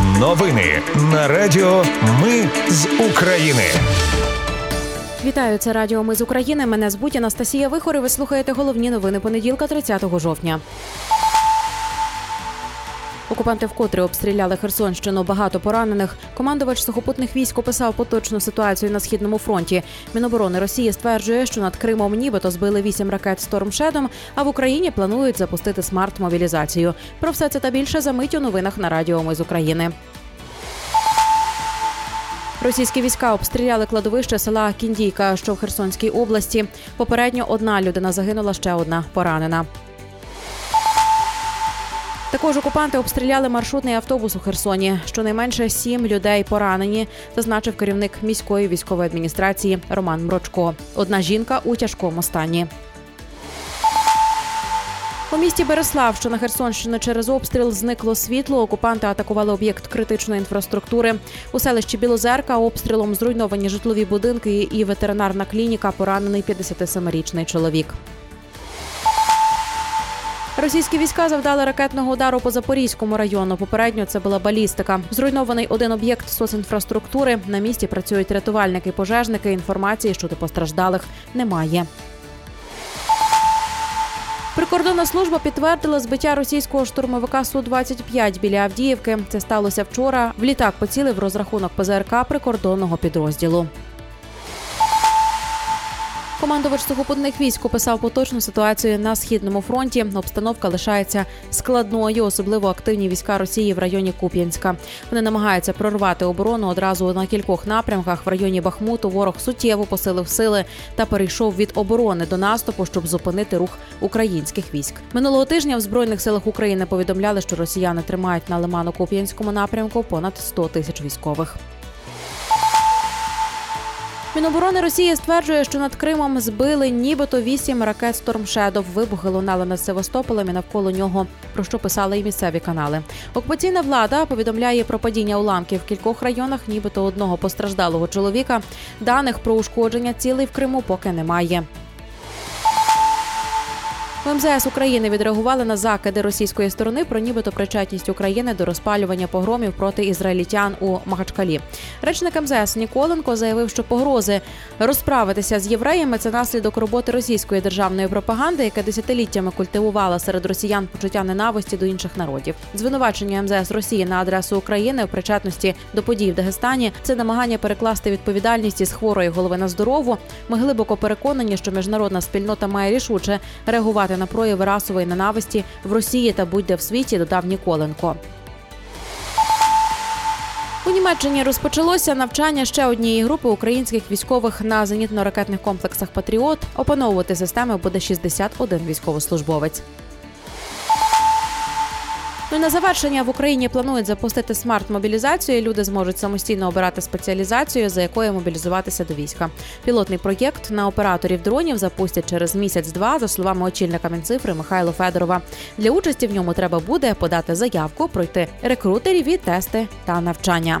Новини на Радіо Ми з України. Вітаю, це Радіо Ми з України. Мене звуть Анастасія Вихор і Ви слухаєте головні новини понеділка, 30 жовтня. Окупанти вкотре обстріляли Херсонщину. Багато поранених. Командувач сухопутних військ описав поточну ситуацію на східному фронті. Міноборони Росії стверджує, що над Кримом нібито збили вісім ракет «Стормшедом», а в Україні планують запустити смарт-мобілізацію. Про все це та більше за мить у новинах на Радіо Ми з України. Російські війська обстріляли кладовище села Кіндійка, що в Херсонській області. Попередньо одна людина загинула, ще одна поранена. Також окупанти обстріляли маршрутний автобус у Херсоні. Щонайменше сім людей поранені, зазначив керівник міської військової адміністрації Роман Мрочко. Одна жінка у тяжкому стані. У місті Береслав, що на Херсонщині через обстріл зникло світло. Окупанти атакували об'єкт критичної інфраструктури. У селищі Білозерка обстрілом зруйновані житлові будинки і ветеринарна клініка. Поранений 57-річний чоловік. Російські війська завдали ракетного удару по Запорізькому району. Попередньо це була балістика. Зруйнований один об'єкт соцінфраструктури. На місці працюють рятувальники, пожежники. Інформації щодо постраждалих немає. Прикордонна служба підтвердила збиття російського штурмовика су 25 біля Авдіївки. Це сталося вчора. В літак поцілив розрахунок ПЗРК прикордонного підрозділу. Командувач сухопутних військ описав поточну ситуацію на східному фронті. Обстановка лишається складною, особливо активні війська Росії в районі Куп'янська. Вони намагаються прорвати оборону одразу на кількох напрямках. В районі Бахмуту ворог суттєво посилив сили та перейшов від оборони до наступу, щоб зупинити рух українських військ. Минулого тижня в збройних силах України повідомляли, що росіяни тримають на Лимано-Куп'янському напрямку понад 100 тисяч військових. Міноборони Росії стверджує, що над Кримом збили нібито вісім ракет «Стормшедов». Вибухи лунали над Севастополем і навколо нього. Про що писали і місцеві канали. Окупаційна влада повідомляє про падіння уламків в кількох районах, нібито одного постраждалого чоловіка. Даних про ушкодження цілей в Криму поки немає. В МЗС України відреагували на закиди російської сторони про нібито причетність України до розпалювання погромів проти ізраїльтян у Махачкалі. Речник МЗС Ніколенко заявив, що погрози розправитися з євреями це наслідок роботи російської державної пропаганди, яка десятиліттями культивувала серед росіян почуття ненависті до інших народів. Звинувачення МЗС Росії на адресу України в причетності до подій в Дагестані це намагання перекласти відповідальність із хворої голови на здорову. Ми глибоко переконані, що міжнародна спільнота має рішуче реагувати на прояви расової ненависті в Росії та будь-де в світі, додав Ніколенко. У Німеччині розпочалося навчання ще однієї групи українських військових на зенітно-ракетних комплексах Патріот. Опановувати системи буде 61 військовослужбовець. Ну і на завершення в Україні планують запустити смарт-мобілізацію. Люди зможуть самостійно обирати спеціалізацію, за якою мобілізуватися до війська. Пілотний проєкт на операторів дронів запустять через місяць-два, за словами очільника Мінцифри Михайло Федорова. Для участі в ньому треба буде подати заявку, пройти рекрутерів, і тести та навчання.